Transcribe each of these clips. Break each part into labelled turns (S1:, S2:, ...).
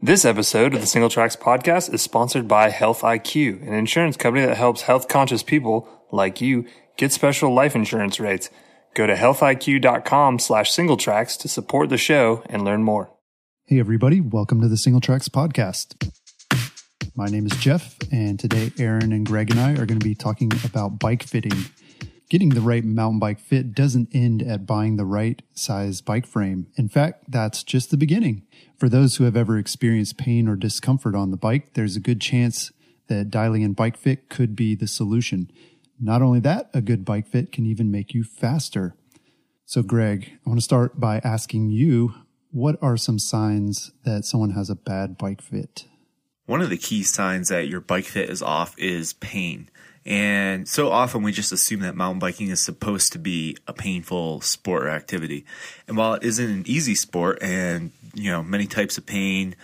S1: This episode of the Single Tracks podcast is sponsored by Health IQ, an insurance company that helps health conscious people like you get special life insurance rates. Go to healthiq.com slash singletracks to support the show and learn more.
S2: Hey, everybody. Welcome to the Single Tracks podcast. My name is Jeff, and today Aaron and Greg and I are going to be talking about bike fitting. Getting the right mountain bike fit doesn't end at buying the right size bike frame. In fact, that's just the beginning. For those who have ever experienced pain or discomfort on the bike, there's a good chance that dialing in bike fit could be the solution. Not only that, a good bike fit can even make you faster. So, Greg, I want to start by asking you what are some signs that someone has a bad bike fit?
S3: One of the key signs that your bike fit is off is pain. And so often we just assume that mountain biking is supposed to be a painful sport or activity. And while it isn't an easy sport and, you know, many types of pain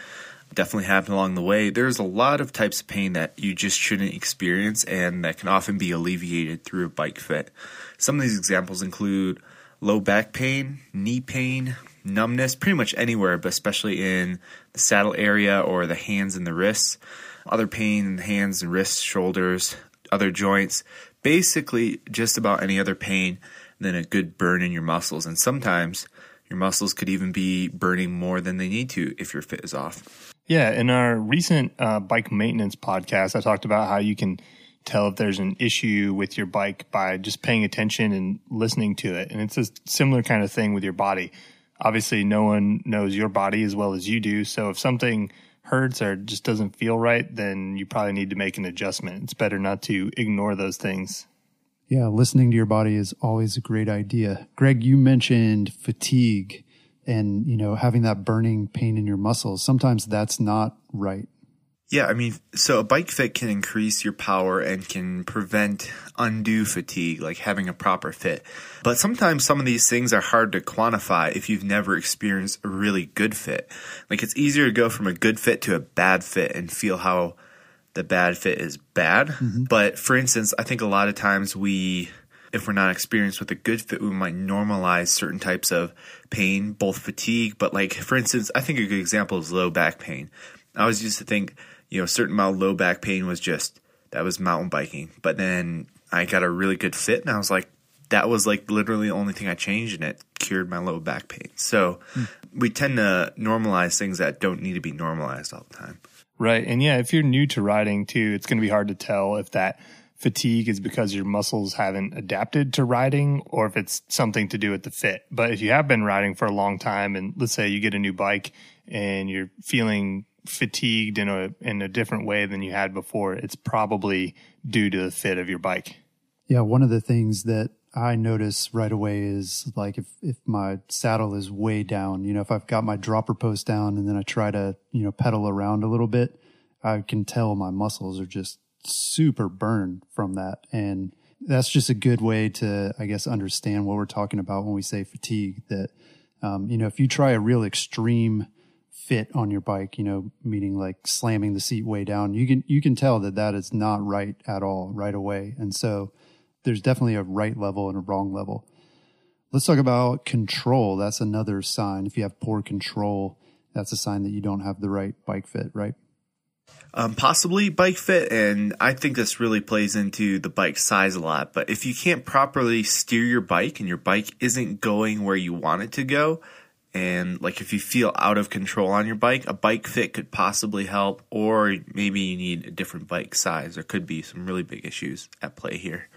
S3: definitely happen along the way, there's a lot of types of pain that you just shouldn't experience and that can often be alleviated through a bike fit. Some of these examples include low back pain, knee pain, numbness, pretty much anywhere, but especially in the saddle area or the hands and the wrists. Other pain in the hands and wrists, shoulders, other joints, basically just about any other pain than a good burn in your muscles. And sometimes your muscles could even be burning more than they need to if your fit is off.
S1: Yeah, in our recent uh, bike maintenance podcast, I talked about how you can tell if there's an issue with your bike by just paying attention and listening to it. And it's a similar kind of thing with your body. Obviously, no one knows your body as well as you do. So if something hurts or just doesn't feel right, then you probably need to make an adjustment. It's better not to ignore those things.
S2: Yeah, listening to your body is always a great idea. Greg, you mentioned fatigue and, you know, having that burning pain in your muscles. Sometimes that's not right.
S3: Yeah, I mean, so a bike fit can increase your power and can prevent undue fatigue, like having a proper fit. But sometimes some of these things are hard to quantify if you've never experienced a really good fit. Like it's easier to go from a good fit to a bad fit and feel how the bad fit is bad. Mm-hmm. But for instance, I think a lot of times we if we're not experienced with a good fit, we might normalize certain types of pain, both fatigue, but like for instance, I think a good example is low back pain. I always used to think you know, a certain amount of low back pain was just that was mountain biking. But then I got a really good fit, and I was like, that was like literally the only thing I changed, and it cured my low back pain. So mm. we tend to normalize things that don't need to be normalized all the time.
S1: Right. And yeah, if you're new to riding too, it's going to be hard to tell if that fatigue is because your muscles haven't adapted to riding or if it's something to do with the fit. But if you have been riding for a long time and let's say you get a new bike and you're feeling fatigued in a in a different way than you had before, it's probably due to the fit of your bike.
S2: Yeah, one of the things that I notice right away is like if if my saddle is way down, you know, if I've got my dropper post down and then I try to, you know, pedal around a little bit, I can tell my muscles are just super burned from that and that's just a good way to I guess understand what we're talking about when we say fatigue that um, you know, if you try a real extreme fit on your bike, you know, meaning like slamming the seat way down, you can, you can tell that that is not right at all right away. And so there's definitely a right level and a wrong level. Let's talk about control. That's another sign. If you have poor control, that's a sign that you don't have the right bike fit, right?
S3: Um, possibly bike fit, and I think this really plays into the bike size a lot. But if you can't properly steer your bike and your bike isn't going where you want it to go, and like if you feel out of control on your bike, a bike fit could possibly help, or maybe you need a different bike size. There could be some really big issues at play here.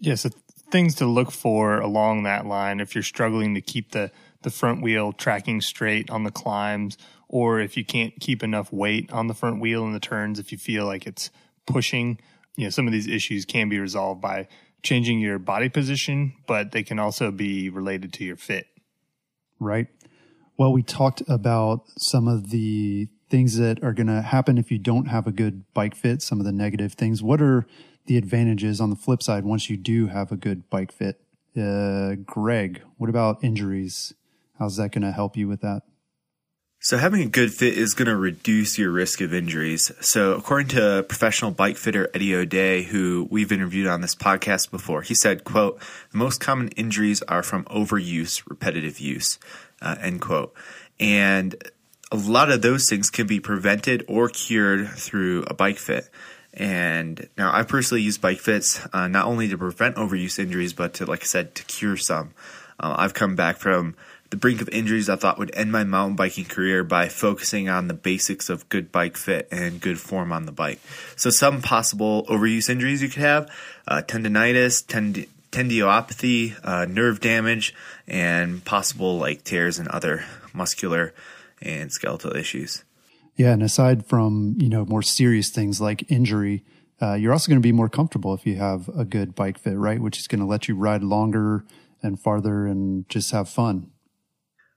S1: Yeah, so things to look for along that line if you're struggling to keep the, the front wheel tracking straight on the climbs, or if you can't keep enough weight on the front wheel in the turns, if you feel like it's pushing, you know, some of these issues can be resolved by changing your body position, but they can also be related to your fit
S2: right? Well, we talked about some of the things that are going to happen if you don't have a good bike fit, some of the negative things. What are the advantages on the flip side once you do have a good bike fit? Uh, Greg, what about injuries? How's that going to help you with that?
S3: So having a good fit is going to reduce your risk of injuries. So according to professional bike fitter Eddie O'Day, who we've interviewed on this podcast before, he said, quote, the most common injuries are from overuse, repetitive use, uh, end quote. And a lot of those things can be prevented or cured through a bike fit. And now I personally use bike fits uh, not only to prevent overuse injuries, but to, like I said, to cure some. Uh, I've come back from the brink of injuries I thought would end my mountain biking career by focusing on the basics of good bike fit and good form on the bike. So, some possible overuse injuries you could have uh, tendonitis, tend- tendiopathy, uh, nerve damage, and possible like tears and other muscular and skeletal issues.
S2: Yeah, and aside from you know more serious things like injury, uh, you're also going to be more comfortable if you have a good bike fit, right? Which is going to let you ride longer and farther and just have fun.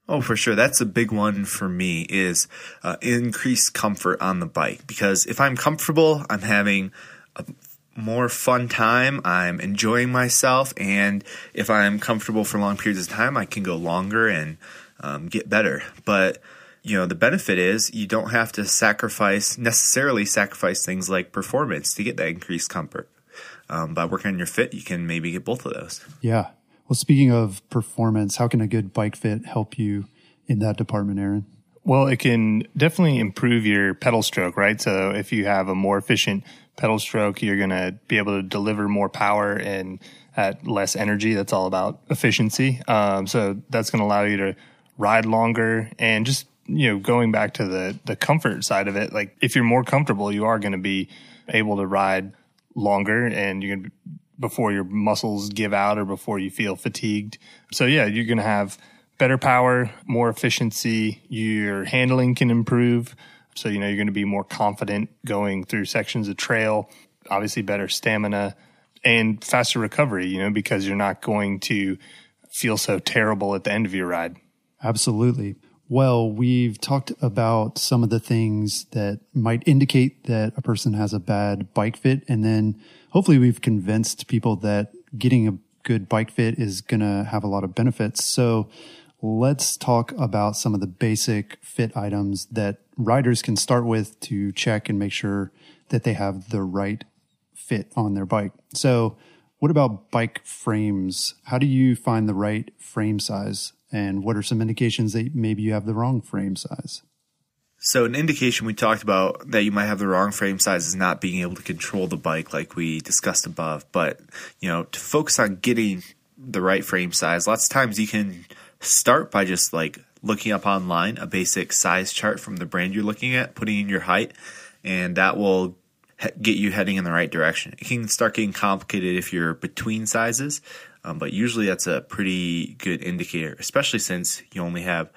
S3: Oh, for sure. That's a big one for me is uh, increased comfort on the bike because if I'm comfortable, I'm having a more fun time. I'm enjoying myself, and if I'm comfortable for long periods of time, I can go longer and um, get better. But you know, the benefit is you don't have to sacrifice necessarily sacrifice things like performance to get that increased comfort. Um, by working on your fit, you can maybe get both of those.
S2: Yeah, well, speaking of performance, how can a good bike fit help you in that department, Aaron?
S1: Well, it can definitely improve your pedal stroke, right? So if you have a more efficient pedal stroke, you're going to be able to deliver more power and at less energy. That's all about efficiency. Um, so that's going to allow you to ride longer and just, you know, going back to the, the comfort side of it, like if you're more comfortable, you are going to be able to ride longer and you're going to before your muscles give out or before you feel fatigued. So yeah, you're going to have better power, more efficiency. Your handling can improve. So, you know, you're going to be more confident going through sections of trail, obviously better stamina and faster recovery, you know, because you're not going to feel so terrible at the end of your ride.
S2: Absolutely. Well, we've talked about some of the things that might indicate that a person has a bad bike fit. And then hopefully we've convinced people that getting a good bike fit is going to have a lot of benefits. So let's talk about some of the basic fit items that riders can start with to check and make sure that they have the right fit on their bike. So what about bike frames? How do you find the right frame size? And what are some indications that maybe you have the wrong frame size?
S3: So, an indication we talked about that you might have the wrong frame size is not being able to control the bike, like we discussed above. But, you know, to focus on getting the right frame size, lots of times you can start by just like looking up online a basic size chart from the brand you're looking at, putting in your height, and that will get you heading in the right direction. It can start getting complicated if you're between sizes, um, but usually that's a pretty good indicator, especially since you only have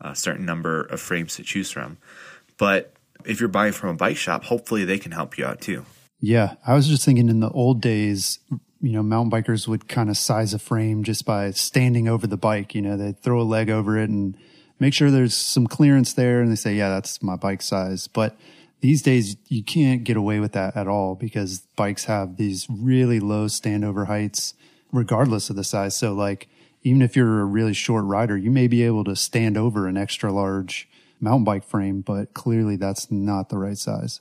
S3: a certain number of frames to choose from. But if you're buying from a bike shop, hopefully they can help you out too.
S2: Yeah, I was just thinking in the old days, you know, mountain bikers would kind of size a frame just by standing over the bike. You know, they'd throw a leg over it and make sure there's some clearance there. And they say, yeah, that's my bike size. But these days you can't get away with that at all because bikes have these really low standover heights regardless of the size. So like even if you're a really short rider, you may be able to stand over an extra large mountain bike frame, but clearly that's not the right size.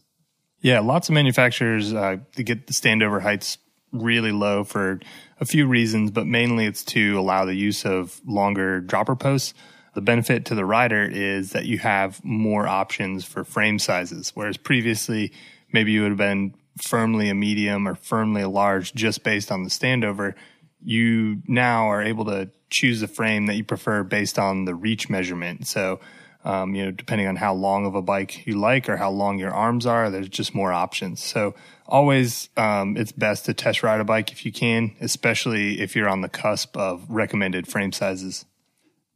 S1: Yeah, lots of manufacturers uh, get the standover heights really low for a few reasons, but mainly it's to allow the use of longer dropper posts. The benefit to the rider is that you have more options for frame sizes, whereas previously maybe you would have been firmly a medium or firmly a large just based on the standover. You now are able to choose a frame that you prefer based on the reach measurement. So, um, you know, depending on how long of a bike you like or how long your arms are, there's just more options. So always, um, it's best to test ride a bike if you can, especially if you're on the cusp of recommended frame sizes.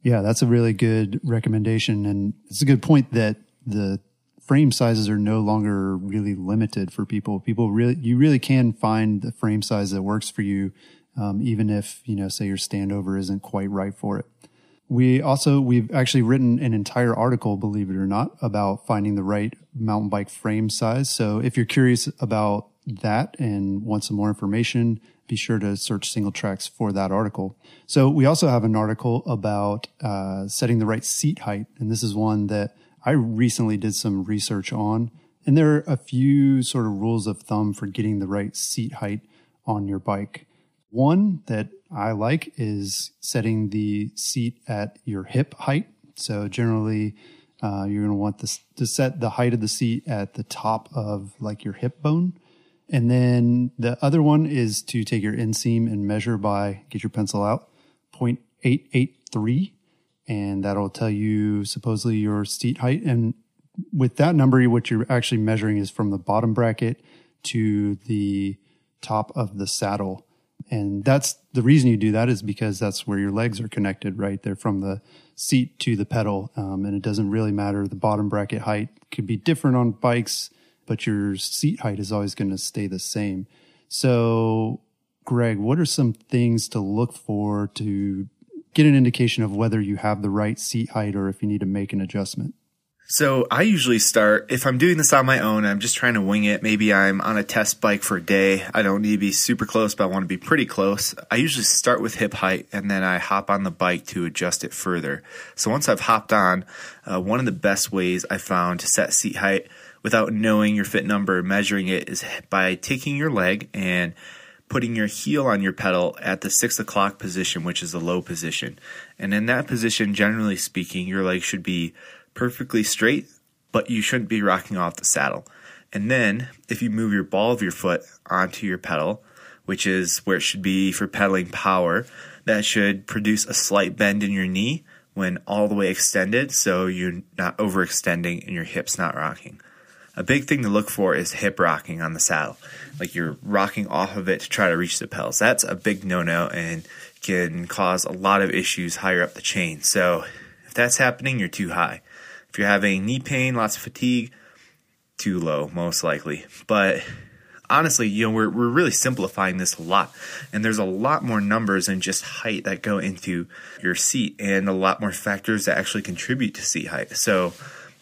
S2: Yeah, that's a really good recommendation. And it's a good point that the frame sizes are no longer really limited for people. People really, you really can find the frame size that works for you, um, even if, you know, say your standover isn't quite right for it. We also, we've actually written an entire article, believe it or not, about finding the right mountain bike frame size. So if you're curious about that and want some more information, be sure to search single tracks for that article. So we also have an article about uh, setting the right seat height. And this is one that I recently did some research on. And there are a few sort of rules of thumb for getting the right seat height on your bike. One that I like is setting the seat at your hip height. So generally, uh, you're going to want this to set the height of the seat at the top of like your hip bone. And then the other one is to take your inseam and measure by, get your pencil out, 0.883. And that'll tell you supposedly your seat height. And with that number, what you're actually measuring is from the bottom bracket to the top of the saddle. And that's the reason you do that is because that's where your legs are connected, right? They're from the seat to the pedal. Um, and it doesn't really matter. The bottom bracket height could be different on bikes, but your seat height is always going to stay the same. So, Greg, what are some things to look for to get an indication of whether you have the right seat height or if you need to make an adjustment?
S3: So I usually start if I'm doing this on my own, I'm just trying to wing it. Maybe I'm on a test bike for a day. I don't need to be super close, but I want to be pretty close. I usually start with hip height and then I hop on the bike to adjust it further. So once I've hopped on, uh, one of the best ways I found to set seat height without knowing your fit number, measuring it is by taking your leg and putting your heel on your pedal at the six o'clock position, which is the low position. And in that position, generally speaking, your leg should be perfectly straight, but you shouldn't be rocking off the saddle. And then if you move your ball of your foot onto your pedal, which is where it should be for pedaling power, that should produce a slight bend in your knee when all the way extended so you're not overextending and your hips not rocking. A big thing to look for is hip rocking on the saddle. Like you're rocking off of it to try to reach the pedals. That's a big no no and can cause a lot of issues higher up the chain. So if that's happening, you're too high. If you're having knee pain, lots of fatigue, too low, most likely. But honestly, you know, we're, we're really simplifying this a lot. And there's a lot more numbers than just height that go into your seat and a lot more factors that actually contribute to seat height. So,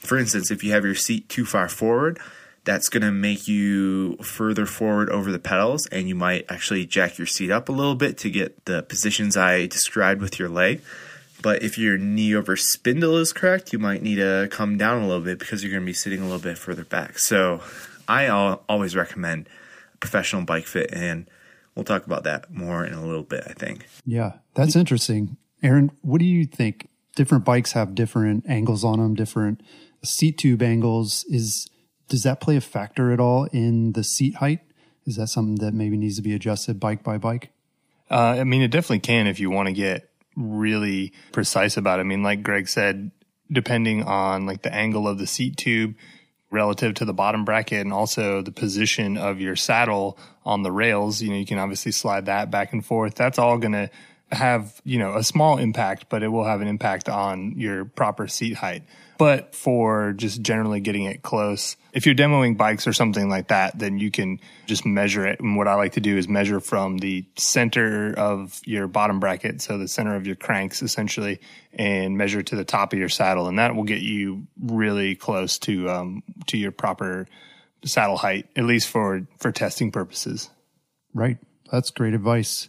S3: for instance, if you have your seat too far forward, that's going to make you further forward over the pedals and you might actually jack your seat up a little bit to get the positions I described with your leg. But if your knee over spindle is correct, you might need to come down a little bit because you're going to be sitting a little bit further back. So I always recommend professional bike fit, and we'll talk about that more in a little bit, I think.
S2: Yeah, that's interesting. Aaron, what do you think? Different bikes have different angles on them, different seat tube angles. Is does that play a factor at all in the seat height? Is that something that maybe needs to be adjusted bike by bike?
S1: Uh, I mean, it definitely can if you want to get really precise about it. I mean, like Greg said, depending on like the angle of the seat tube relative to the bottom bracket and also the position of your saddle on the rails, you know, you can obviously slide that back and forth. That's all going to have, you know, a small impact, but it will have an impact on your proper seat height. But for just generally getting it close, if you're demoing bikes or something like that, then you can just measure it. And what I like to do is measure from the center of your bottom bracket, so the center of your cranks essentially, and measure to the top of your saddle, and that will get you really close to um, to your proper saddle height, at least for for testing purposes.
S2: Right, that's great advice.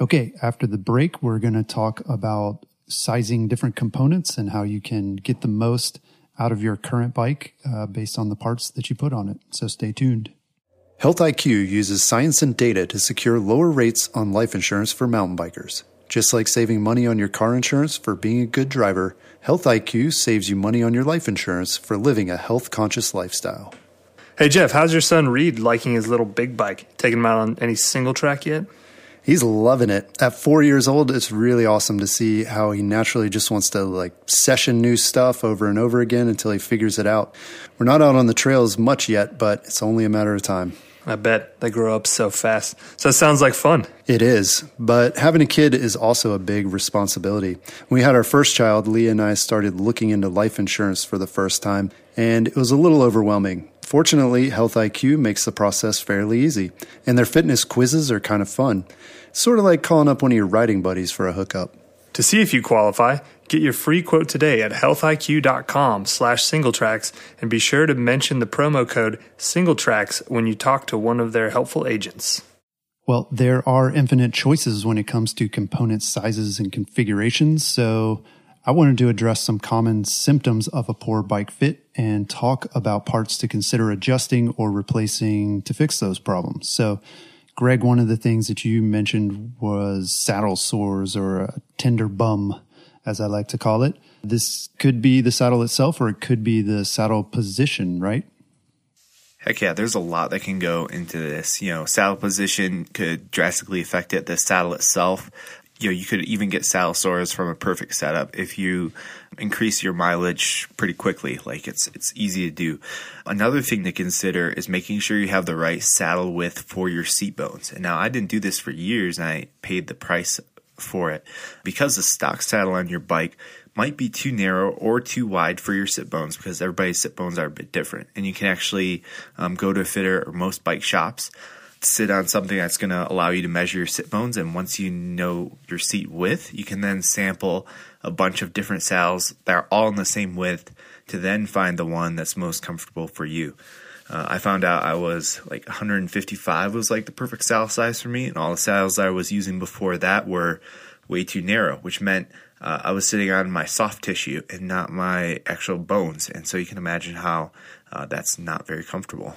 S2: Okay, after the break, we're going to talk about sizing different components and how you can get the most out of your current bike uh, based on the parts that you put on it. So stay tuned.
S4: Health IQ uses science and data to secure lower rates on life insurance for mountain bikers. Just like saving money on your car insurance for being a good driver, Health IQ saves you money on your life insurance for living a health conscious lifestyle.
S5: Hey Jeff, how's your son Reed liking his little big bike? Taking him out on any single track yet?
S4: He's loving it. At four years old, it's really awesome to see how he naturally just wants to like session new stuff over and over again until he figures it out. We're not out on the trails much yet, but it's only a matter of time.
S5: I bet they grow up so fast. So it sounds like fun.
S4: It is, but having a kid is also a big responsibility. When we had our first child, Leah and I started looking into life insurance for the first time, and it was a little overwhelming. Fortunately, Health IQ makes the process fairly easy, and their fitness quizzes are kind of fun. Sort of like calling up one of your riding buddies for a hookup.
S5: To see if you qualify, get your free quote today at healthiq.com slash singletracks and be sure to mention the promo code singletracks when you talk to one of their helpful agents.
S2: Well, there are infinite choices when it comes to component sizes and configurations. So I wanted to address some common symptoms of a poor bike fit and talk about parts to consider adjusting or replacing to fix those problems. So Greg, one of the things that you mentioned was saddle sores or a tender bum, as I like to call it. This could be the saddle itself or it could be the saddle position, right?
S3: Heck yeah, there's a lot that can go into this. You know, saddle position could drastically affect it. The saddle itself, you know, you could even get sores from a perfect setup if you increase your mileage pretty quickly. Like it's it's easy to do. Another thing to consider is making sure you have the right saddle width for your seat bones. And now I didn't do this for years and I paid the price for it because the stock saddle on your bike might be too narrow or too wide for your sit bones because everybody's sit bones are a bit different. And you can actually um, go to a fitter or most bike shops sit on something that's going to allow you to measure your sit bones. And once you know your seat width, you can then sample a bunch of different saddles that are all in the same width to then find the one that's most comfortable for you. Uh, I found out I was like 155 was like the perfect saddle size for me, and all the saddles I was using before that were way too narrow, which meant uh, I was sitting on my soft tissue and not my actual bones. And so you can imagine how uh, that's not very comfortable.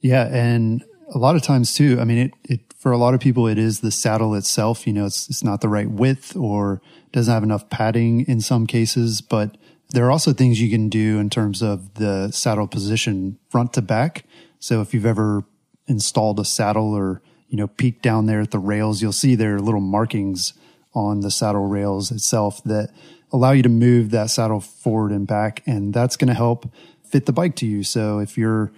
S2: Yeah, and a lot of times too. I mean, it, it for a lot of people, it is the saddle itself. You know, it's it's not the right width or doesn't have enough padding in some cases. But there are also things you can do in terms of the saddle position front to back. So if you've ever installed a saddle or you know peeked down there at the rails, you'll see there are little markings on the saddle rails itself that allow you to move that saddle forward and back, and that's going to help fit the bike to you. So if you're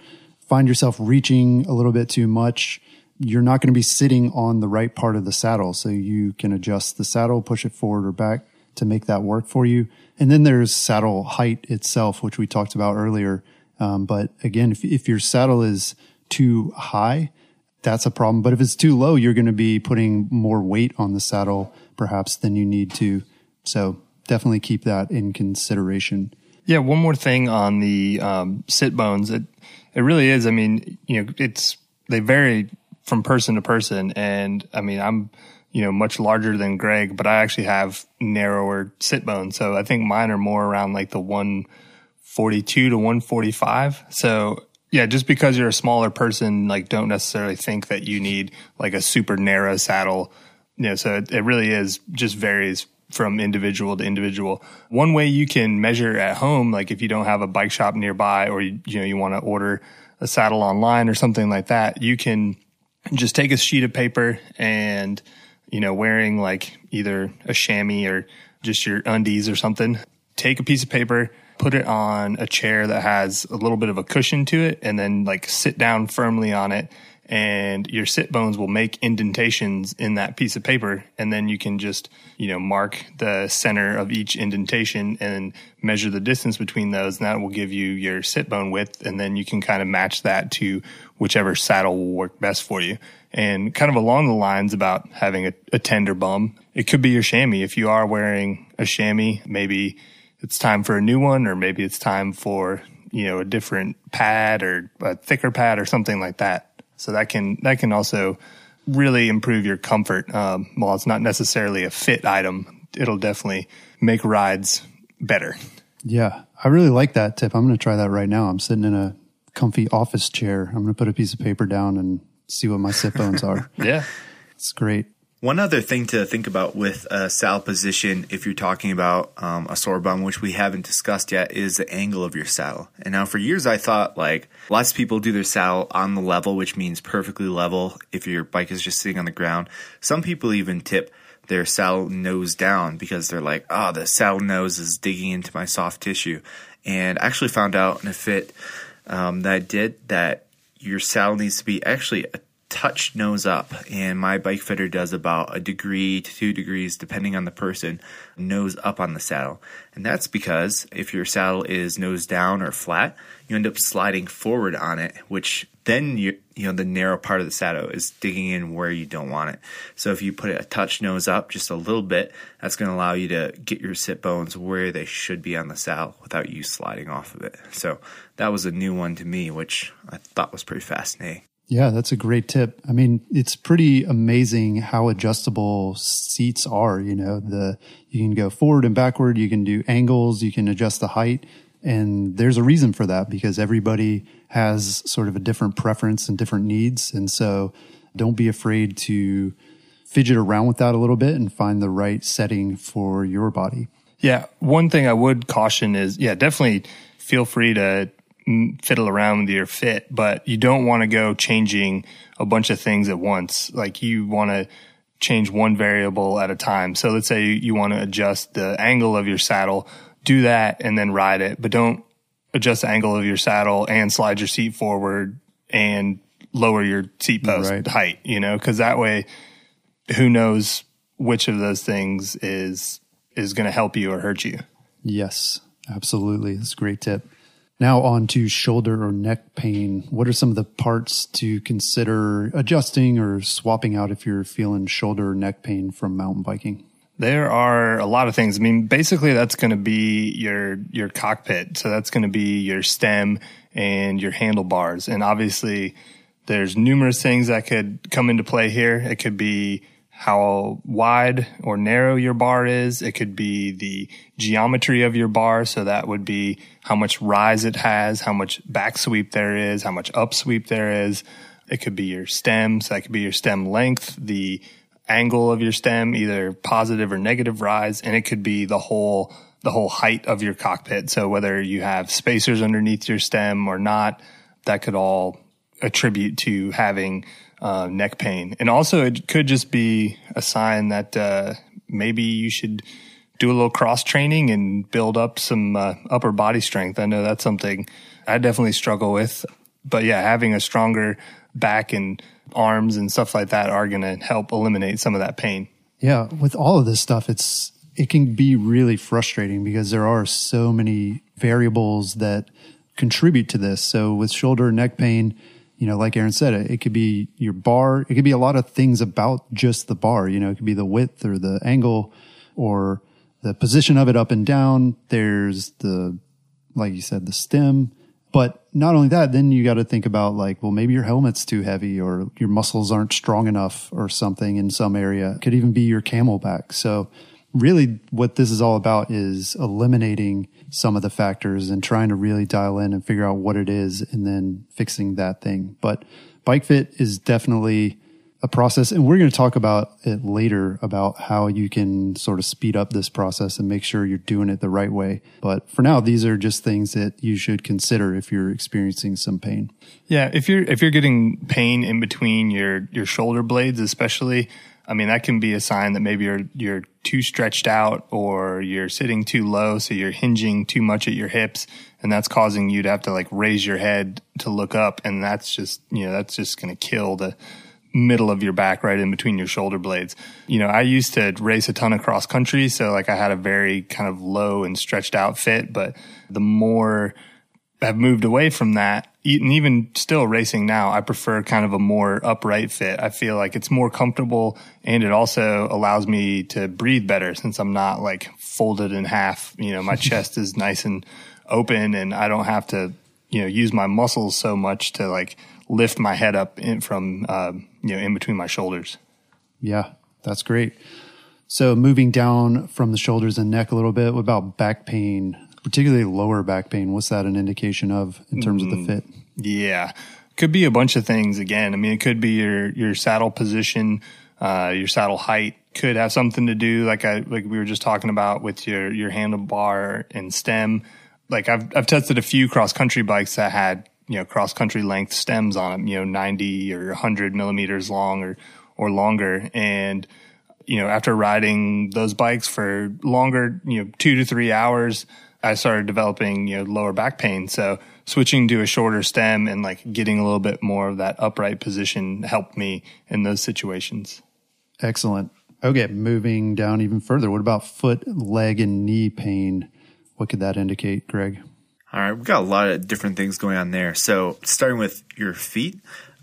S2: find yourself reaching a little bit too much, you're not going to be sitting on the right part of the saddle. So you can adjust the saddle, push it forward or back to make that work for you. And then there's saddle height itself, which we talked about earlier. Um, but again, if, if your saddle is too high, that's a problem. But if it's too low, you're going to be putting more weight on the saddle perhaps than you need to. So definitely keep that in consideration.
S1: Yeah, one more thing on the um, sit bones. It it really is. I mean, you know, it's they vary from person to person, and I mean, I'm you know much larger than Greg, but I actually have narrower sit bones, so I think mine are more around like the 142 to 145. So yeah, just because you're a smaller person, like don't necessarily think that you need like a super narrow saddle. You know, so it, it really is just varies from individual to individual. One way you can measure at home, like if you don't have a bike shop nearby or you, you know, you want to order a saddle online or something like that, you can just take a sheet of paper and, you know, wearing like either a chamois or just your undies or something, take a piece of paper, put it on a chair that has a little bit of a cushion to it and then like sit down firmly on it and your sit bones will make indentations in that piece of paper and then you can just you know mark the center of each indentation and measure the distance between those and that will give you your sit bone width and then you can kind of match that to whichever saddle will work best for you. And kind of along the lines about having a, a tender bum it could be your chamois. If you are wearing a chamois maybe it's time for a new one or maybe it's time for you know a different pad or a thicker pad or something like that so that can that can also really improve your comfort. Um, while it's not necessarily a fit item, it'll definitely make rides better.
S2: Yeah, I really like that tip. I'm going to try that right now. I'm sitting in a comfy office chair. I'm going to put a piece of paper down and see what my sit bones are.
S1: yeah,
S2: it's great.
S3: One other thing to think about with a saddle position, if you're talking about um, a sore bum, which we haven't discussed yet, is the angle of your saddle. And now, for years, I thought like lots of people do their saddle on the level, which means perfectly level if your bike is just sitting on the ground. Some people even tip their saddle nose down because they're like, oh, the saddle nose is digging into my soft tissue. And I actually found out in a fit um, that I did that your saddle needs to be actually a touch nose up, and my bike fitter does about a degree to two degrees, depending on the person, nose up on the saddle. And that's because if your saddle is nose down or flat, you end up sliding forward on it, which then you you know the narrow part of the saddle is digging in where you don't want it. So if you put a touch nose up just a little bit, that's going to allow you to get your sit bones where they should be on the saddle without you sliding off of it. So that was a new one to me, which I thought was pretty fascinating.
S2: Yeah, that's a great tip. I mean, it's pretty amazing how adjustable seats are. You know, the you can go forward and backward, you can do angles, you can adjust the height, and there's a reason for that because everybody has sort of a different preference and different needs, and so don't be afraid to fidget around with that a little bit and find the right setting for your body.
S1: Yeah, one thing I would caution is, yeah, definitely feel free to fiddle around with your fit, but you don't want to go changing a bunch of things at once. Like you want to change one variable at a time. So let's say you want to adjust the angle of your saddle, do that and then ride it, but don't adjust the angle of your saddle and slide your seat forward and lower your seat post right. height, you know, cause that way who knows which of those things is, is going to help you or hurt you.
S2: Yes, absolutely. That's a great tip. Now on to shoulder or neck pain. What are some of the parts to consider adjusting or swapping out if you're feeling shoulder or neck pain from mountain biking?
S1: There are a lot of things. I mean, basically that's going to be your your cockpit. So that's going to be your stem and your handlebars. And obviously there's numerous things that could come into play here. It could be how wide or narrow your bar is. It could be the geometry of your bar. So that would be how much rise it has, how much back sweep there is, how much up sweep there is. It could be your stem. So that could be your stem length, the angle of your stem, either positive or negative rise. And it could be the whole, the whole height of your cockpit. So whether you have spacers underneath your stem or not, that could all attribute to having uh, neck pain. And also, it could just be a sign that uh, maybe you should do a little cross training and build up some uh, upper body strength. I know that's something I definitely struggle with. But yeah, having a stronger back and arms and stuff like that are going to help eliminate some of that pain.
S2: Yeah, with all of this stuff, it's it can be really frustrating because there are so many variables that contribute to this. So with shoulder neck pain, you know, like Aaron said, it, it could be your bar. It could be a lot of things about just the bar. You know, it could be the width or the angle or the position of it up and down. There's the, like you said, the stem. But not only that, then you got to think about like, well, maybe your helmet's too heavy or your muscles aren't strong enough or something in some area. It could even be your CamelBak. So really what this is all about is eliminating some of the factors and trying to really dial in and figure out what it is and then fixing that thing. But bike fit is definitely a process and we're going to talk about it later about how you can sort of speed up this process and make sure you're doing it the right way. But for now, these are just things that you should consider if you're experiencing some pain.
S1: Yeah, if you're if you're getting pain in between your your shoulder blades especially, I mean, that can be a sign that maybe you're you're too stretched out or you're sitting too low, so you're hinging too much at your hips, and that's causing you to have to like raise your head to look up, and that's just you know that's just going to kill the middle of your back right in between your shoulder blades. You know, I used to race a ton of cross country, so like I had a very kind of low and stretched out fit, but the more I've moved away from that and even still racing now, I prefer kind of a more upright fit. I feel like it's more comfortable and it also allows me to breathe better since I'm not like folded in half. You know, my chest is nice and open and I don't have to, you know, use my muscles so much to like lift my head up in from, uh, you know, in between my shoulders.
S2: Yeah, that's great. So moving down from the shoulders and neck a little bit, what about back pain? Particularly lower back pain. What's that an indication of in terms mm, of the fit?
S1: Yeah, could be a bunch of things. Again, I mean, it could be your your saddle position, uh, your saddle height. Could have something to do, like I like we were just talking about with your your handlebar and stem. Like I've I've tested a few cross country bikes that had you know cross country length stems on them, you know, ninety or hundred millimeters long or or longer, and you know after riding those bikes for longer, you know, two to three hours I started developing, you know, lower back pain. So switching to a shorter stem and like getting a little bit more of that upright position helped me in those situations.
S2: Excellent. Okay, moving down even further. What about foot, leg, and knee pain? What could that indicate, Greg?
S3: All right, we've got a lot of different things going on there. So, starting with your feet,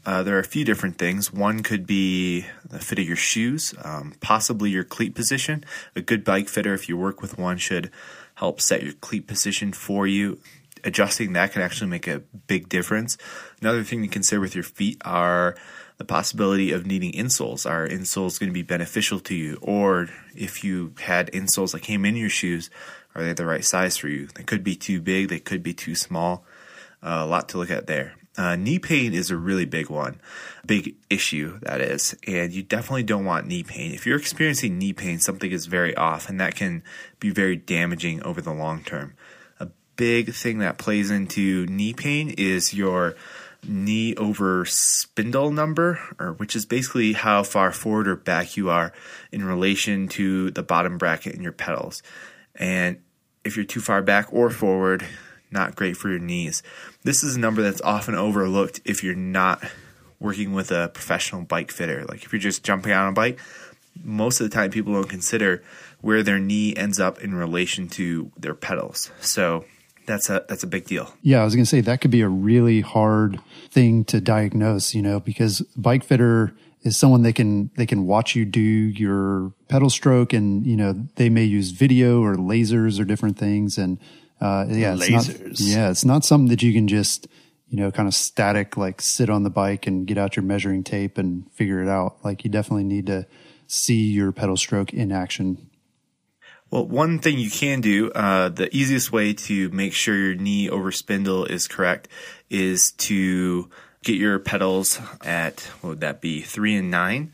S3: uh, there are a few different things. One could be the fit of your shoes, um, possibly your cleat position. A good bike fitter, if you work with one, should help set your cleat position for you. Adjusting that can actually make a big difference. Another thing to consider with your feet are the possibility of needing insoles. Are insoles going to be beneficial to you? Or if you had insoles that came in your shoes, are they the right size for you? They could be too big, they could be too small. Uh, a lot to look at there. Uh, knee pain is a really big one, big issue that is, and you definitely don't want knee pain. If you're experiencing knee pain, something is very off, and that can be very damaging over the long term. A big thing that plays into knee pain is your knee over spindle number, or which is basically how far forward or back you are in relation to the bottom bracket in your pedals. And if you're too far back or forward, not great for your knees. This is a number that's often overlooked if you're not working with a professional bike fitter. Like if you're just jumping on a bike, most of the time people don't consider where their knee ends up in relation to their pedals. So that's a that's a big deal.
S2: Yeah, I was going to say that could be a really hard thing to diagnose, you know, because bike fitter is someone they can they can watch you do your pedal stroke and you know they may use video or lasers or different things and uh, yeah, it's
S1: Lasers.
S2: Not, yeah, it's not something that you can just, you know, kind of static, like sit on the bike and get out your measuring tape and figure it out. Like you definitely need to see your pedal stroke in action.
S3: Well, one thing you can do, uh, the easiest way to make sure your knee over spindle is correct is to get your pedals at, what would that be, three and nine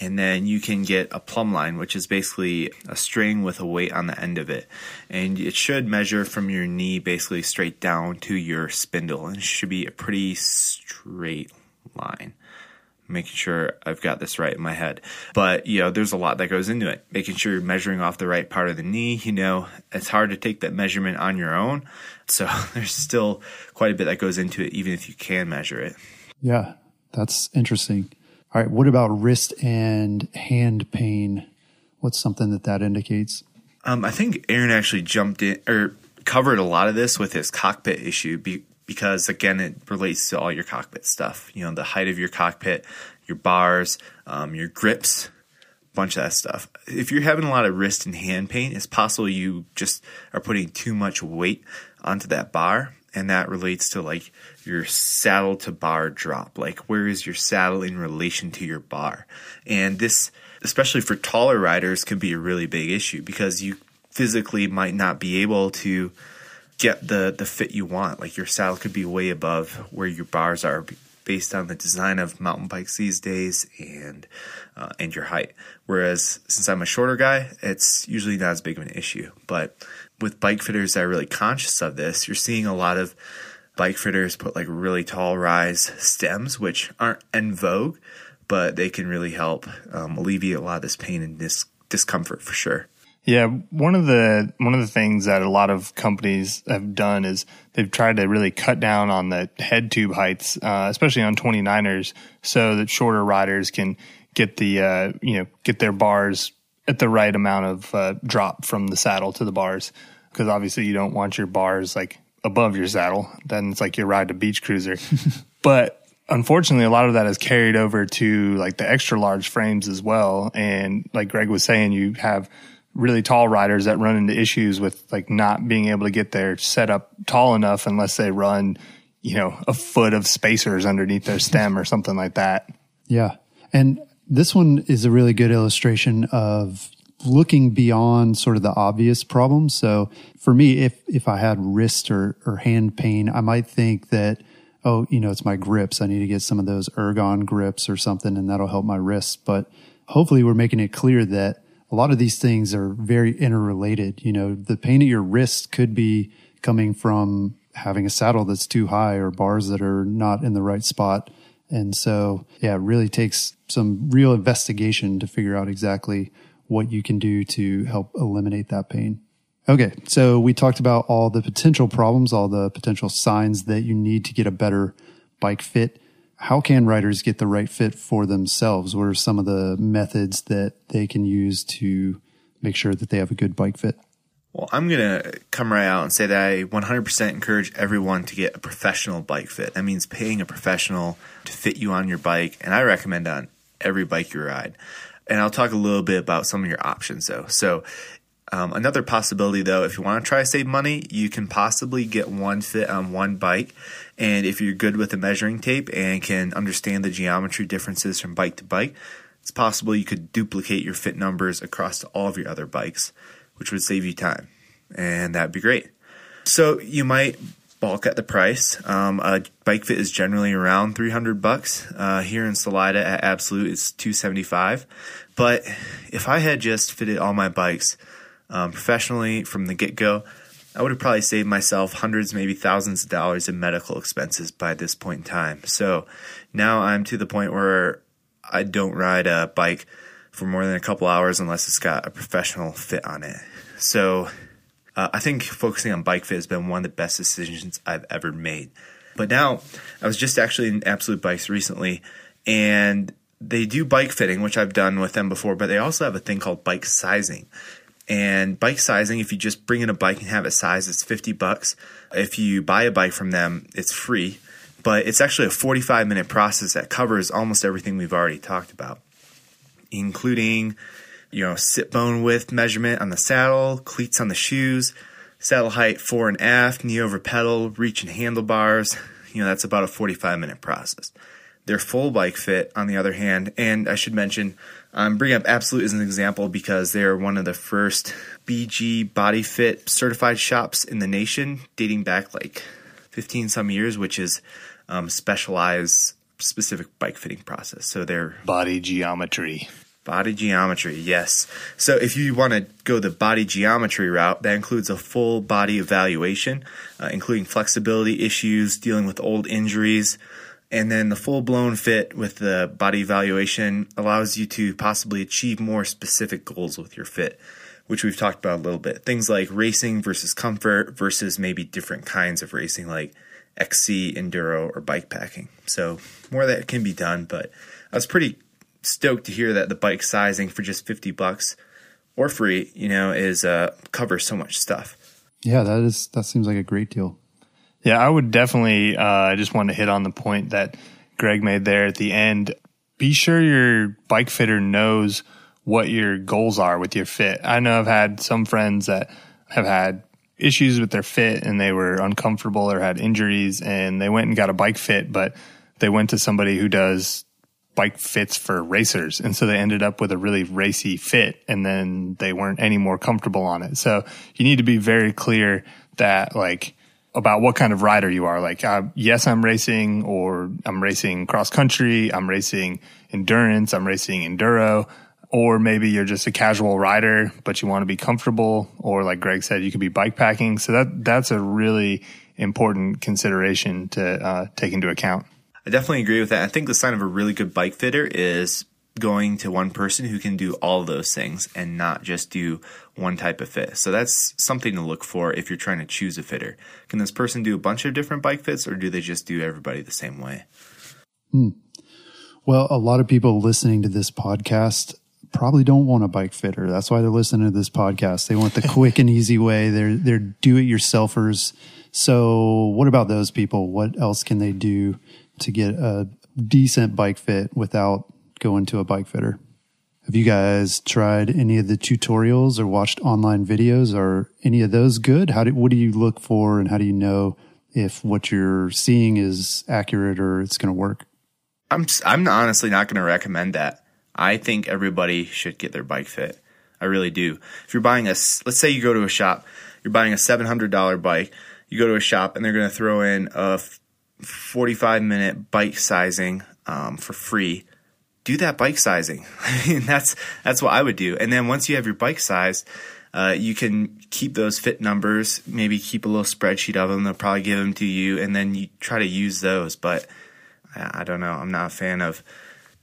S3: and then you can get a plumb line, which is basically a string with a weight on the end of it. And it should measure from your knee basically straight down to your spindle, and it should be a pretty straight line. Making sure I've got this right in my head. But, you know, there's a lot that goes into it. Making sure you're measuring off the right part of the knee. You know, it's hard to take that measurement on your own. So there's still quite a bit that goes into it, even if you can measure it.
S2: Yeah, that's interesting. All right. What about wrist and hand pain? What's something that that indicates?
S3: Um, I think Aaron actually jumped in or covered a lot of this with his cockpit issue be, because, again, it relates to all your cockpit stuff. You know, the height of your cockpit, your bars, um, your grips, bunch of that stuff. If you're having a lot of wrist and hand pain, it's possible you just are putting too much weight onto that bar and that relates to like your saddle to bar drop. Like where is your saddle in relation to your bar? And this especially for taller riders can be a really big issue because you physically might not be able to get the the fit you want. Like your saddle could be way above where your bars are based on the design of mountain bikes these days and uh, and your height. Whereas since I'm a shorter guy it's usually not as big of an issue. But with bike fitters that are really conscious of this, you're seeing a lot of bike fitters put like really tall rise stems, which aren't in vogue, but they can really help um, alleviate a lot of this pain and dis- discomfort for sure.
S1: Yeah, one of the one of the things that a lot of companies have done is they've tried to really cut down on the head tube heights, uh, especially on 29ers, so that shorter riders can get the uh, you know get their bars at the right amount of uh, drop from the saddle to the bars because obviously you don't want your bars like above your saddle. Then it's like you ride a beach cruiser. but unfortunately, a lot of that is carried over to like the extra large frames as well. And like Greg was saying, you have really tall riders that run into issues with like not being able to get their setup tall enough unless they run, you know, a foot of spacers underneath their stem or something like that.
S2: Yeah. And this one is a really good illustration of looking beyond sort of the obvious problems. So for me, if, if I had wrist or, or hand pain, I might think that, oh, you know, it's my grips. I need to get some of those Ergon grips or something and that'll help my wrists. But hopefully we're making it clear that a lot of these things are very interrelated. You know, the pain at your wrist could be coming from having a saddle that's too high or bars that are not in the right spot. And so, yeah, it really takes some real investigation to figure out exactly what you can do to help eliminate that pain. Okay, so we talked about all the potential problems, all the potential signs that you need to get a better bike fit. How can riders get the right fit for themselves? What are some of the methods that they can use to make sure that they have a good bike fit?
S3: Well, I'm going to come right out and say that I 100% encourage everyone to get a professional bike fit. That means paying a professional to fit you on your bike, and I recommend on every bike you ride. And I'll talk a little bit about some of your options though. So, um, another possibility, though, if you want to try to save money, you can possibly get one fit on one bike. And if you're good with the measuring tape and can understand the geometry differences from bike to bike, it's possible you could duplicate your fit numbers across all of your other bikes, which would save you time. And that'd be great. So you might bulk at the price. Um, a bike fit is generally around 300 bucks. Uh, here in Salida at Absolute, it's 275. But if I had just fitted all my bikes um, professionally from the get go, I would have probably saved myself hundreds, maybe thousands of dollars in medical expenses by this point in time. So now I'm to the point where I don't ride a bike for more than a couple hours unless it's got a professional fit on it. So uh, I think focusing on bike fit has been one of the best decisions I've ever made. But now I was just actually in Absolute Bikes recently, and they do bike fitting, which I've done with them before, but they also have a thing called bike sizing. And bike sizing, if you just bring in a bike and have it sized, it's 50 bucks. If you buy a bike from them, it's free. But it's actually a 45 minute process that covers almost everything we've already talked about, including, you know, sit bone width measurement on the saddle, cleats on the shoes, saddle height fore and aft, knee over pedal, reach and handlebars. You know, that's about a 45 minute process. Their full bike fit, on the other hand, and I should mention, bringing up Absolute as an example because they're one of the first BG body fit certified shops in the nation, dating back like 15 some years, which is um, specialized specific bike fitting process. So they're
S1: Body geometry.
S3: Body geometry, yes. So if you want to go the body geometry route, that includes a full body evaluation, uh, including flexibility issues, dealing with old injuries, and then the full blown fit with the body evaluation allows you to possibly achieve more specific goals with your fit, which we've talked about a little bit. Things like racing versus comfort versus maybe different kinds of racing like XC, enduro, or bike packing. So more that can be done, but I was pretty stoked to hear that the bike sizing for just 50 bucks or free, you know, is uh covers so much stuff.
S2: Yeah, that is that seems like a great deal.
S1: Yeah, I would definitely uh, just want to hit on the point that Greg made there at the end. Be sure your bike fitter knows what your goals are with your fit. I know I've had some friends that have had issues with their fit and they were uncomfortable or had injuries and they went and got a bike fit, but they went to somebody who does bike fits for racers. And so they ended up with a really racy fit and then they weren't any more comfortable on it. So you need to be very clear that like, about what kind of rider you are. Like, uh, yes, I'm racing or I'm racing cross country. I'm racing endurance. I'm racing enduro. Or maybe you're just a casual rider, but you want to be comfortable. Or like Greg said, you could be bike packing. So that, that's a really important consideration to uh, take into account.
S3: I definitely agree with that. I think the sign of a really good bike fitter is going to one person who can do all those things and not just do one type of fit. So that's something to look for if you're trying to choose a fitter. Can this person do a bunch of different bike fits or do they just do everybody the same way?
S2: Hmm. Well, a lot of people listening to this podcast probably don't want a bike fitter. That's why they're listening to this podcast. They want the quick and easy way. They're they're do it yourselfers. So, what about those people? What else can they do to get a decent bike fit without going to a bike fitter? Have you guys tried any of the tutorials or watched online videos? Are any of those good? How do what do you look for, and how do you know if what you're seeing is accurate or it's going to work?
S3: I'm I'm honestly not going to recommend that. I think everybody should get their bike fit. I really do. If you're buying a, let's say you go to a shop, you're buying a seven hundred dollar bike. You go to a shop and they're going to throw in a 45 minute bike sizing um, for free do that bike sizing. I mean, that's that's what I would do. And then once you have your bike size, uh, you can keep those fit numbers. Maybe keep a little spreadsheet of them. They'll probably give them to you, and then you try to use those. But I, I don't know. I'm not a fan of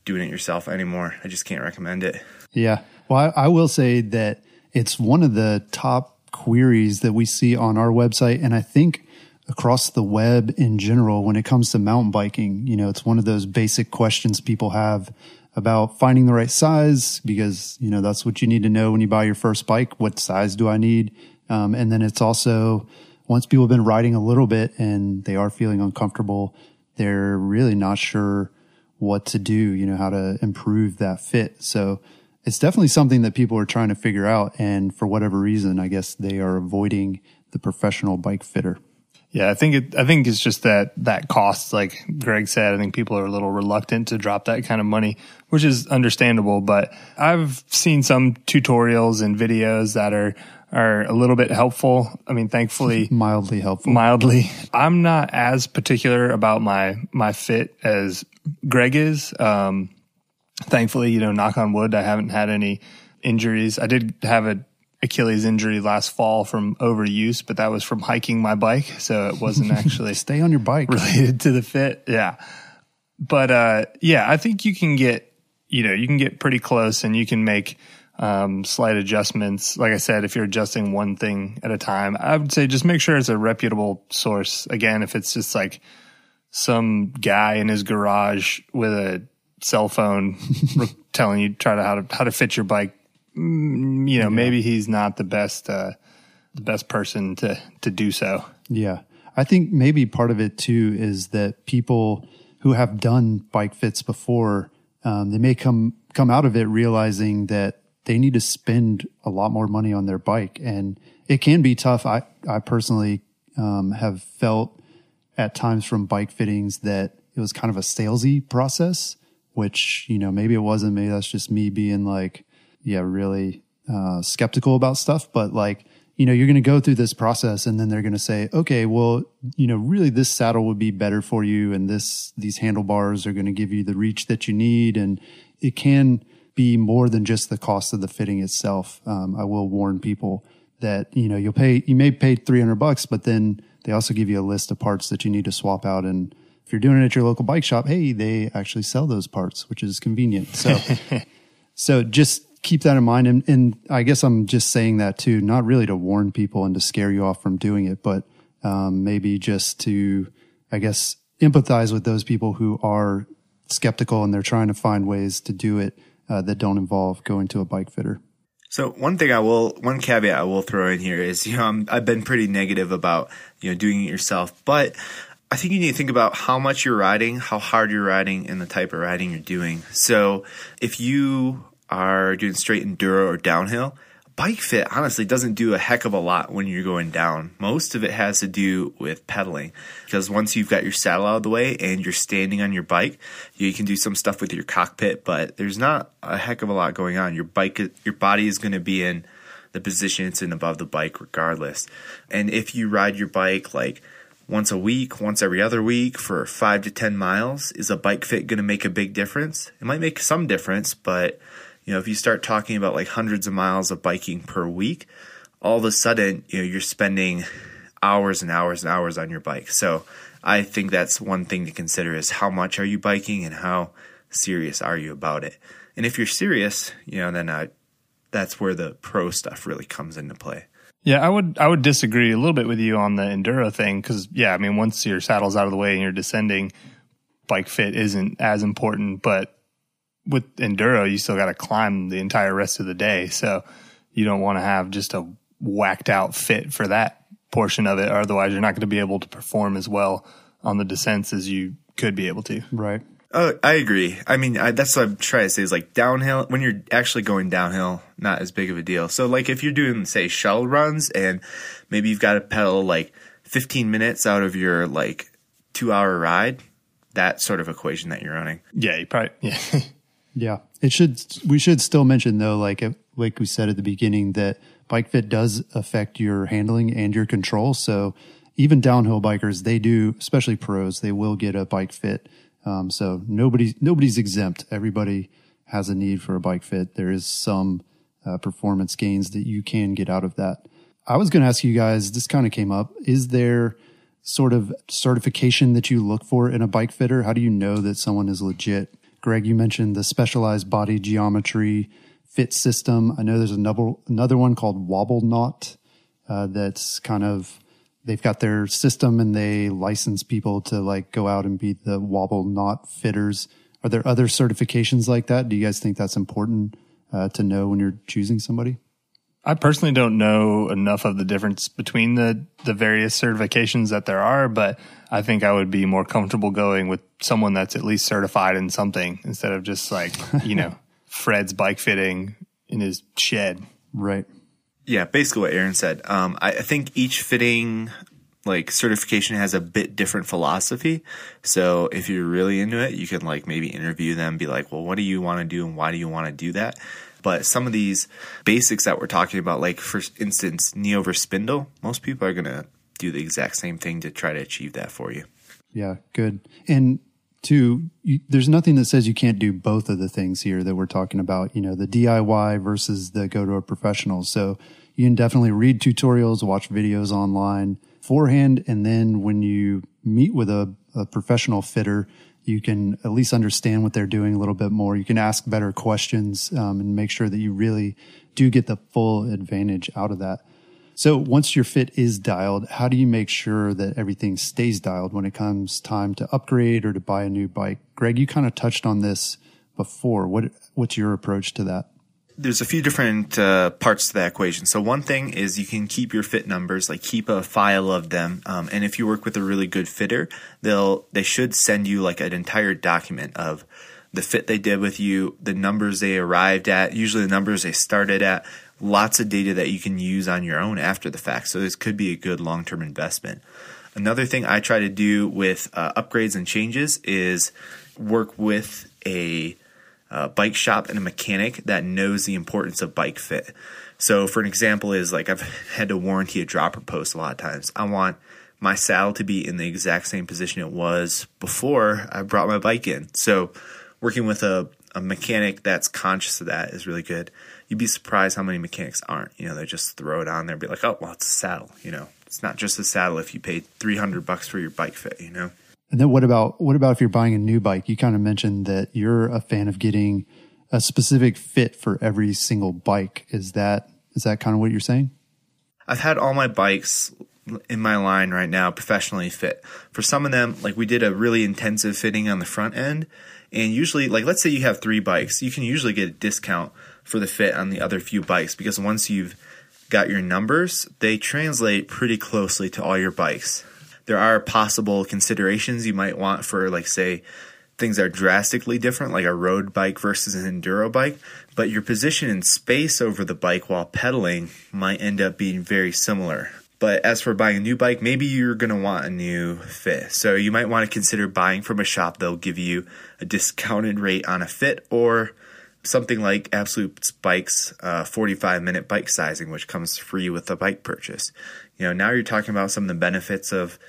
S3: doing it yourself anymore. I just can't recommend it.
S2: Yeah. Well, I, I will say that it's one of the top queries that we see on our website. And I think across the web in general, when it comes to mountain biking, you know, it's one of those basic questions people have about finding the right size because, you know, that's what you need to know when you buy your first bike. What size do I need? Um, and then it's also once people have been riding a little bit and they are feeling uncomfortable, they're really not sure what to do, you know, how to improve that fit. So it's definitely something that people are trying to figure out. And for whatever reason, I guess they are avoiding the professional bike fitter.
S1: Yeah, I think it, I think it's just that that cost, like Greg said. I think people are a little reluctant to drop that kind of money, which is understandable. But I've seen some tutorials and videos that are are a little bit helpful. I mean, thankfully,
S2: mildly helpful.
S1: Mildly, I'm not as particular about my my fit as Greg is. Um, thankfully, you know, knock on wood, I haven't had any injuries. I did have a Achilles injury last fall from overuse, but that was from hiking my bike. So it wasn't actually
S2: stay on your bike
S1: related to the fit. Yeah. But, uh, yeah, I think you can get, you know, you can get pretty close and you can make, um, slight adjustments. Like I said, if you're adjusting one thing at a time, I would say just make sure it's a reputable source. Again, if it's just like some guy in his garage with a cell phone telling you try to how to how to fit your bike, mm, you know, yeah. maybe he's not the best uh, the best person to to do so.
S2: Yeah. I think maybe part of it too is that people who have done bike fits before, um, they may come come out of it realizing that they need to spend a lot more money on their bike. And it can be tough. I, I personally um, have felt at times from bike fittings that it was kind of a salesy process, which, you know, maybe it wasn't. Maybe that's just me being like, yeah, really uh, skeptical about stuff. But like, you know, you're going to go through this process and then they're going to say, okay, well, you know, really this saddle would be better for you. And this, these handlebars are going to give you the reach that you need. And it can, be more than just the cost of the fitting itself. Um, I will warn people that, you know, you'll pay, you may pay 300 bucks, but then they also give you a list of parts that you need to swap out. And if you're doing it at your local bike shop, hey, they actually sell those parts, which is convenient. So, so just keep that in mind. And, and I guess I'm just saying that too, not really to warn people and to scare you off from doing it, but, um, maybe just to, I guess, empathize with those people who are skeptical and they're trying to find ways to do it uh, that don't involve going to a bike fitter.
S3: So one thing I will, one caveat I will throw in here is, you know, i have been pretty negative about, you know, doing it yourself, but I think you need to think about how much you're riding, how hard you're riding, and the type of riding you're doing. So if you are doing straight enduro or downhill, bike fit honestly doesn't do a heck of a lot when you're going down. Most of it has to do with pedaling because once you've got your saddle out of the way and you're standing on your bike, you can do some stuff with your cockpit, but there's not a heck of a lot going on. Your bike, your body is going to be in the position it's in above the bike regardless. And if you ride your bike like once a week, once every other week for five to 10 miles, is a bike fit going to make a big difference? It might make some difference, but you know, if you start talking about like hundreds of miles of biking per week, all of a sudden, you know, you're spending hours and hours and hours on your bike. So I think that's one thing to consider is how much are you biking and how serious are you about it? And if you're serious, you know, then I, that's where the pro stuff really comes into play.
S1: Yeah, I would I would disagree a little bit with you on the enduro thing because yeah, I mean once your saddle's out of the way and you're descending, bike fit isn't as important. But with enduro, you still got to climb the entire rest of the day. So you don't want to have just a whacked out fit for that portion of it. Or otherwise, you're not going to be able to perform as well on the descents as you could be able to.
S2: Right.
S3: Oh, I agree. I mean, I, that's what I'm trying to say is like downhill, when you're actually going downhill, not as big of a deal. So, like, if you're doing, say, shuttle runs and maybe you've got to pedal like 15 minutes out of your like two hour ride, that sort of equation that you're running.
S1: Yeah, you probably, yeah.
S2: Yeah, it should. We should still mention though, like like we said at the beginning, that bike fit does affect your handling and your control. So even downhill bikers, they do, especially pros, they will get a bike fit. Um, so nobody's nobody's exempt. Everybody has a need for a bike fit. There is some uh, performance gains that you can get out of that. I was going to ask you guys. This kind of came up. Is there sort of certification that you look for in a bike fitter? How do you know that someone is legit? Greg, you mentioned the specialized body geometry fit system. I know there's another another one called Wobble Naught. uh, that's kind of they've got their system and they license people to like go out and be the Wobble Naught fitters. Are there other certifications like that? Do you guys think that's important uh, to know when you're choosing somebody?
S1: I personally don't know enough of the difference between the the various certifications that there are, but I think I would be more comfortable going with someone that's at least certified in something instead of just like, you know, Fred's bike fitting in his shed.
S2: Right.
S3: Yeah, basically what Aaron said. Um, I, I think each fitting like certification has a bit different philosophy. So if you're really into it, you can like maybe interview them, be like, well, what do you want to do and why do you want to do that? But some of these basics that we're talking about, like for instance, knee over spindle, most people are going to do the exact same thing to try to achieve that for you.
S2: Yeah, good. And two, you, there's nothing that says you can't do both of the things here that we're talking about, you know, the DIY versus the go to a professional. So you can definitely read tutorials, watch videos online beforehand. And then when you meet with a, a professional fitter, you can at least understand what they're doing a little bit more. You can ask better questions um, and make sure that you really do get the full advantage out of that. So once your fit is dialed, how do you make sure that everything stays dialed when it comes time to upgrade or to buy a new bike? Greg, you kind of touched on this before. What what's your approach to that?
S3: There's a few different uh, parts to that equation. So one thing is you can keep your fit numbers, like keep a file of them. Um, and if you work with a really good fitter, they'll they should send you like an entire document of the fit they did with you, the numbers they arrived at, usually the numbers they started at, lots of data that you can use on your own after the fact. So this could be a good long term investment. Another thing I try to do with uh, upgrades and changes is work with a uh, bike shop and a mechanic that knows the importance of bike fit. So, for an example, is like I've had to warranty a dropper post a lot of times. I want my saddle to be in the exact same position it was before I brought my bike in. So, working with a, a mechanic that's conscious of that is really good you'd be surprised how many mechanics aren't. You know, they just throw it on there, and be like, oh, well, it's a saddle. You know, it's not just a saddle if you paid three hundred bucks for your bike fit. You know.
S2: And then what about what about if you're buying a new bike? You kind of mentioned that you're a fan of getting a specific fit for every single bike. Is that is that kind of what you're saying?
S3: I've had all my bikes in my line right now professionally fit. For some of them, like we did a really intensive fitting on the front end, and usually, like let's say you have three bikes, you can usually get a discount for the fit on the other few bikes because once you've got your numbers, they translate pretty closely to all your bikes. There are possible considerations you might want for, like, say, things are drastically different, like a road bike versus an enduro bike, but your position in space over the bike while pedaling might end up being very similar. But as for buying a new bike, maybe you're going to want a new fit. So you might want to consider buying from a shop that'll give you a discounted rate on a fit or something like Absolute Bike's uh, 45 minute bike sizing, which comes free with the bike purchase. You know, now you're talking about some of the benefits of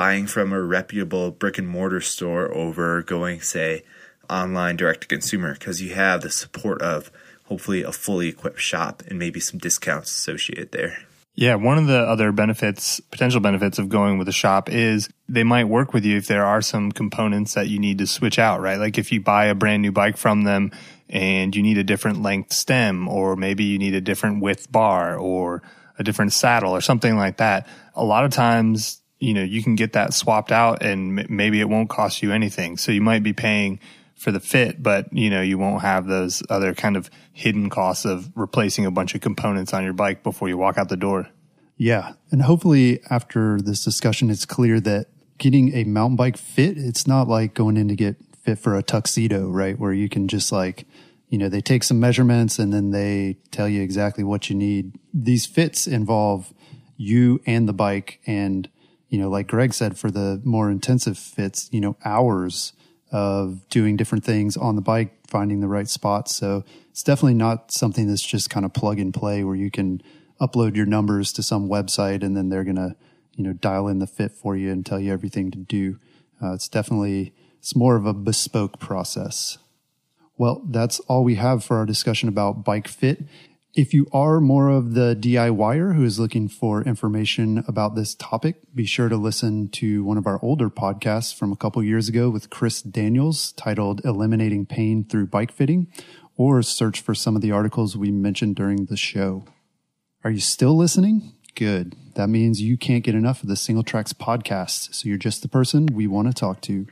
S3: buying from a reputable brick and mortar store over going, say, online direct to consumer because you have the support of hopefully a fully equipped shop and maybe some discounts associated there.
S1: Yeah, one of the other benefits, potential benefits of going with a shop is they might work with you if there are some components that you need to switch out, right? Like if you buy a brand new bike from them and you need a different length stem, or maybe you need a different width bar or a different saddle or something like that. A lot of times, you know, you can get that swapped out and m- maybe it won't cost you anything. So you might be paying for the fit, but you know, you won't have those other kind of hidden costs of replacing a bunch of components on your bike before you walk out the door.
S2: Yeah. And hopefully after this discussion, it's clear that getting a mountain bike fit, it's not like going in to get fit for a tuxedo, right? Where you can just like, you know, they take some measurements and then they tell you exactly what you need. These fits involve you and the bike. And, you know, like Greg said, for the more intensive fits, you know, hours of doing different things on the bike, finding the right spots. So it's definitely not something that's just kind of plug and play where you can upload your numbers to some website and then they're going to, you know, dial in the fit for you and tell you everything to do. Uh, it's definitely it's more of a bespoke process. Well, that's all we have for our discussion about bike fit. If you are more of the DIYer who is looking for information about this topic, be sure to listen to one of our older podcasts from a couple years ago with Chris Daniels titled Eliminating Pain Through Bike Fitting, or search for some of the articles we mentioned during the show. Are you still listening? Good. That means you can't get enough of the Single Tracks podcast, so you're just the person we want to talk to.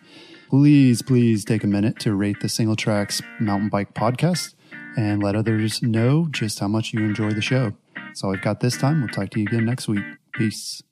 S2: Please, please take a minute to rate the Single Tracks Mountain Bike podcast and let others know just how much you enjoy the show. That's all we've got this time. We'll talk to you again next week. Peace.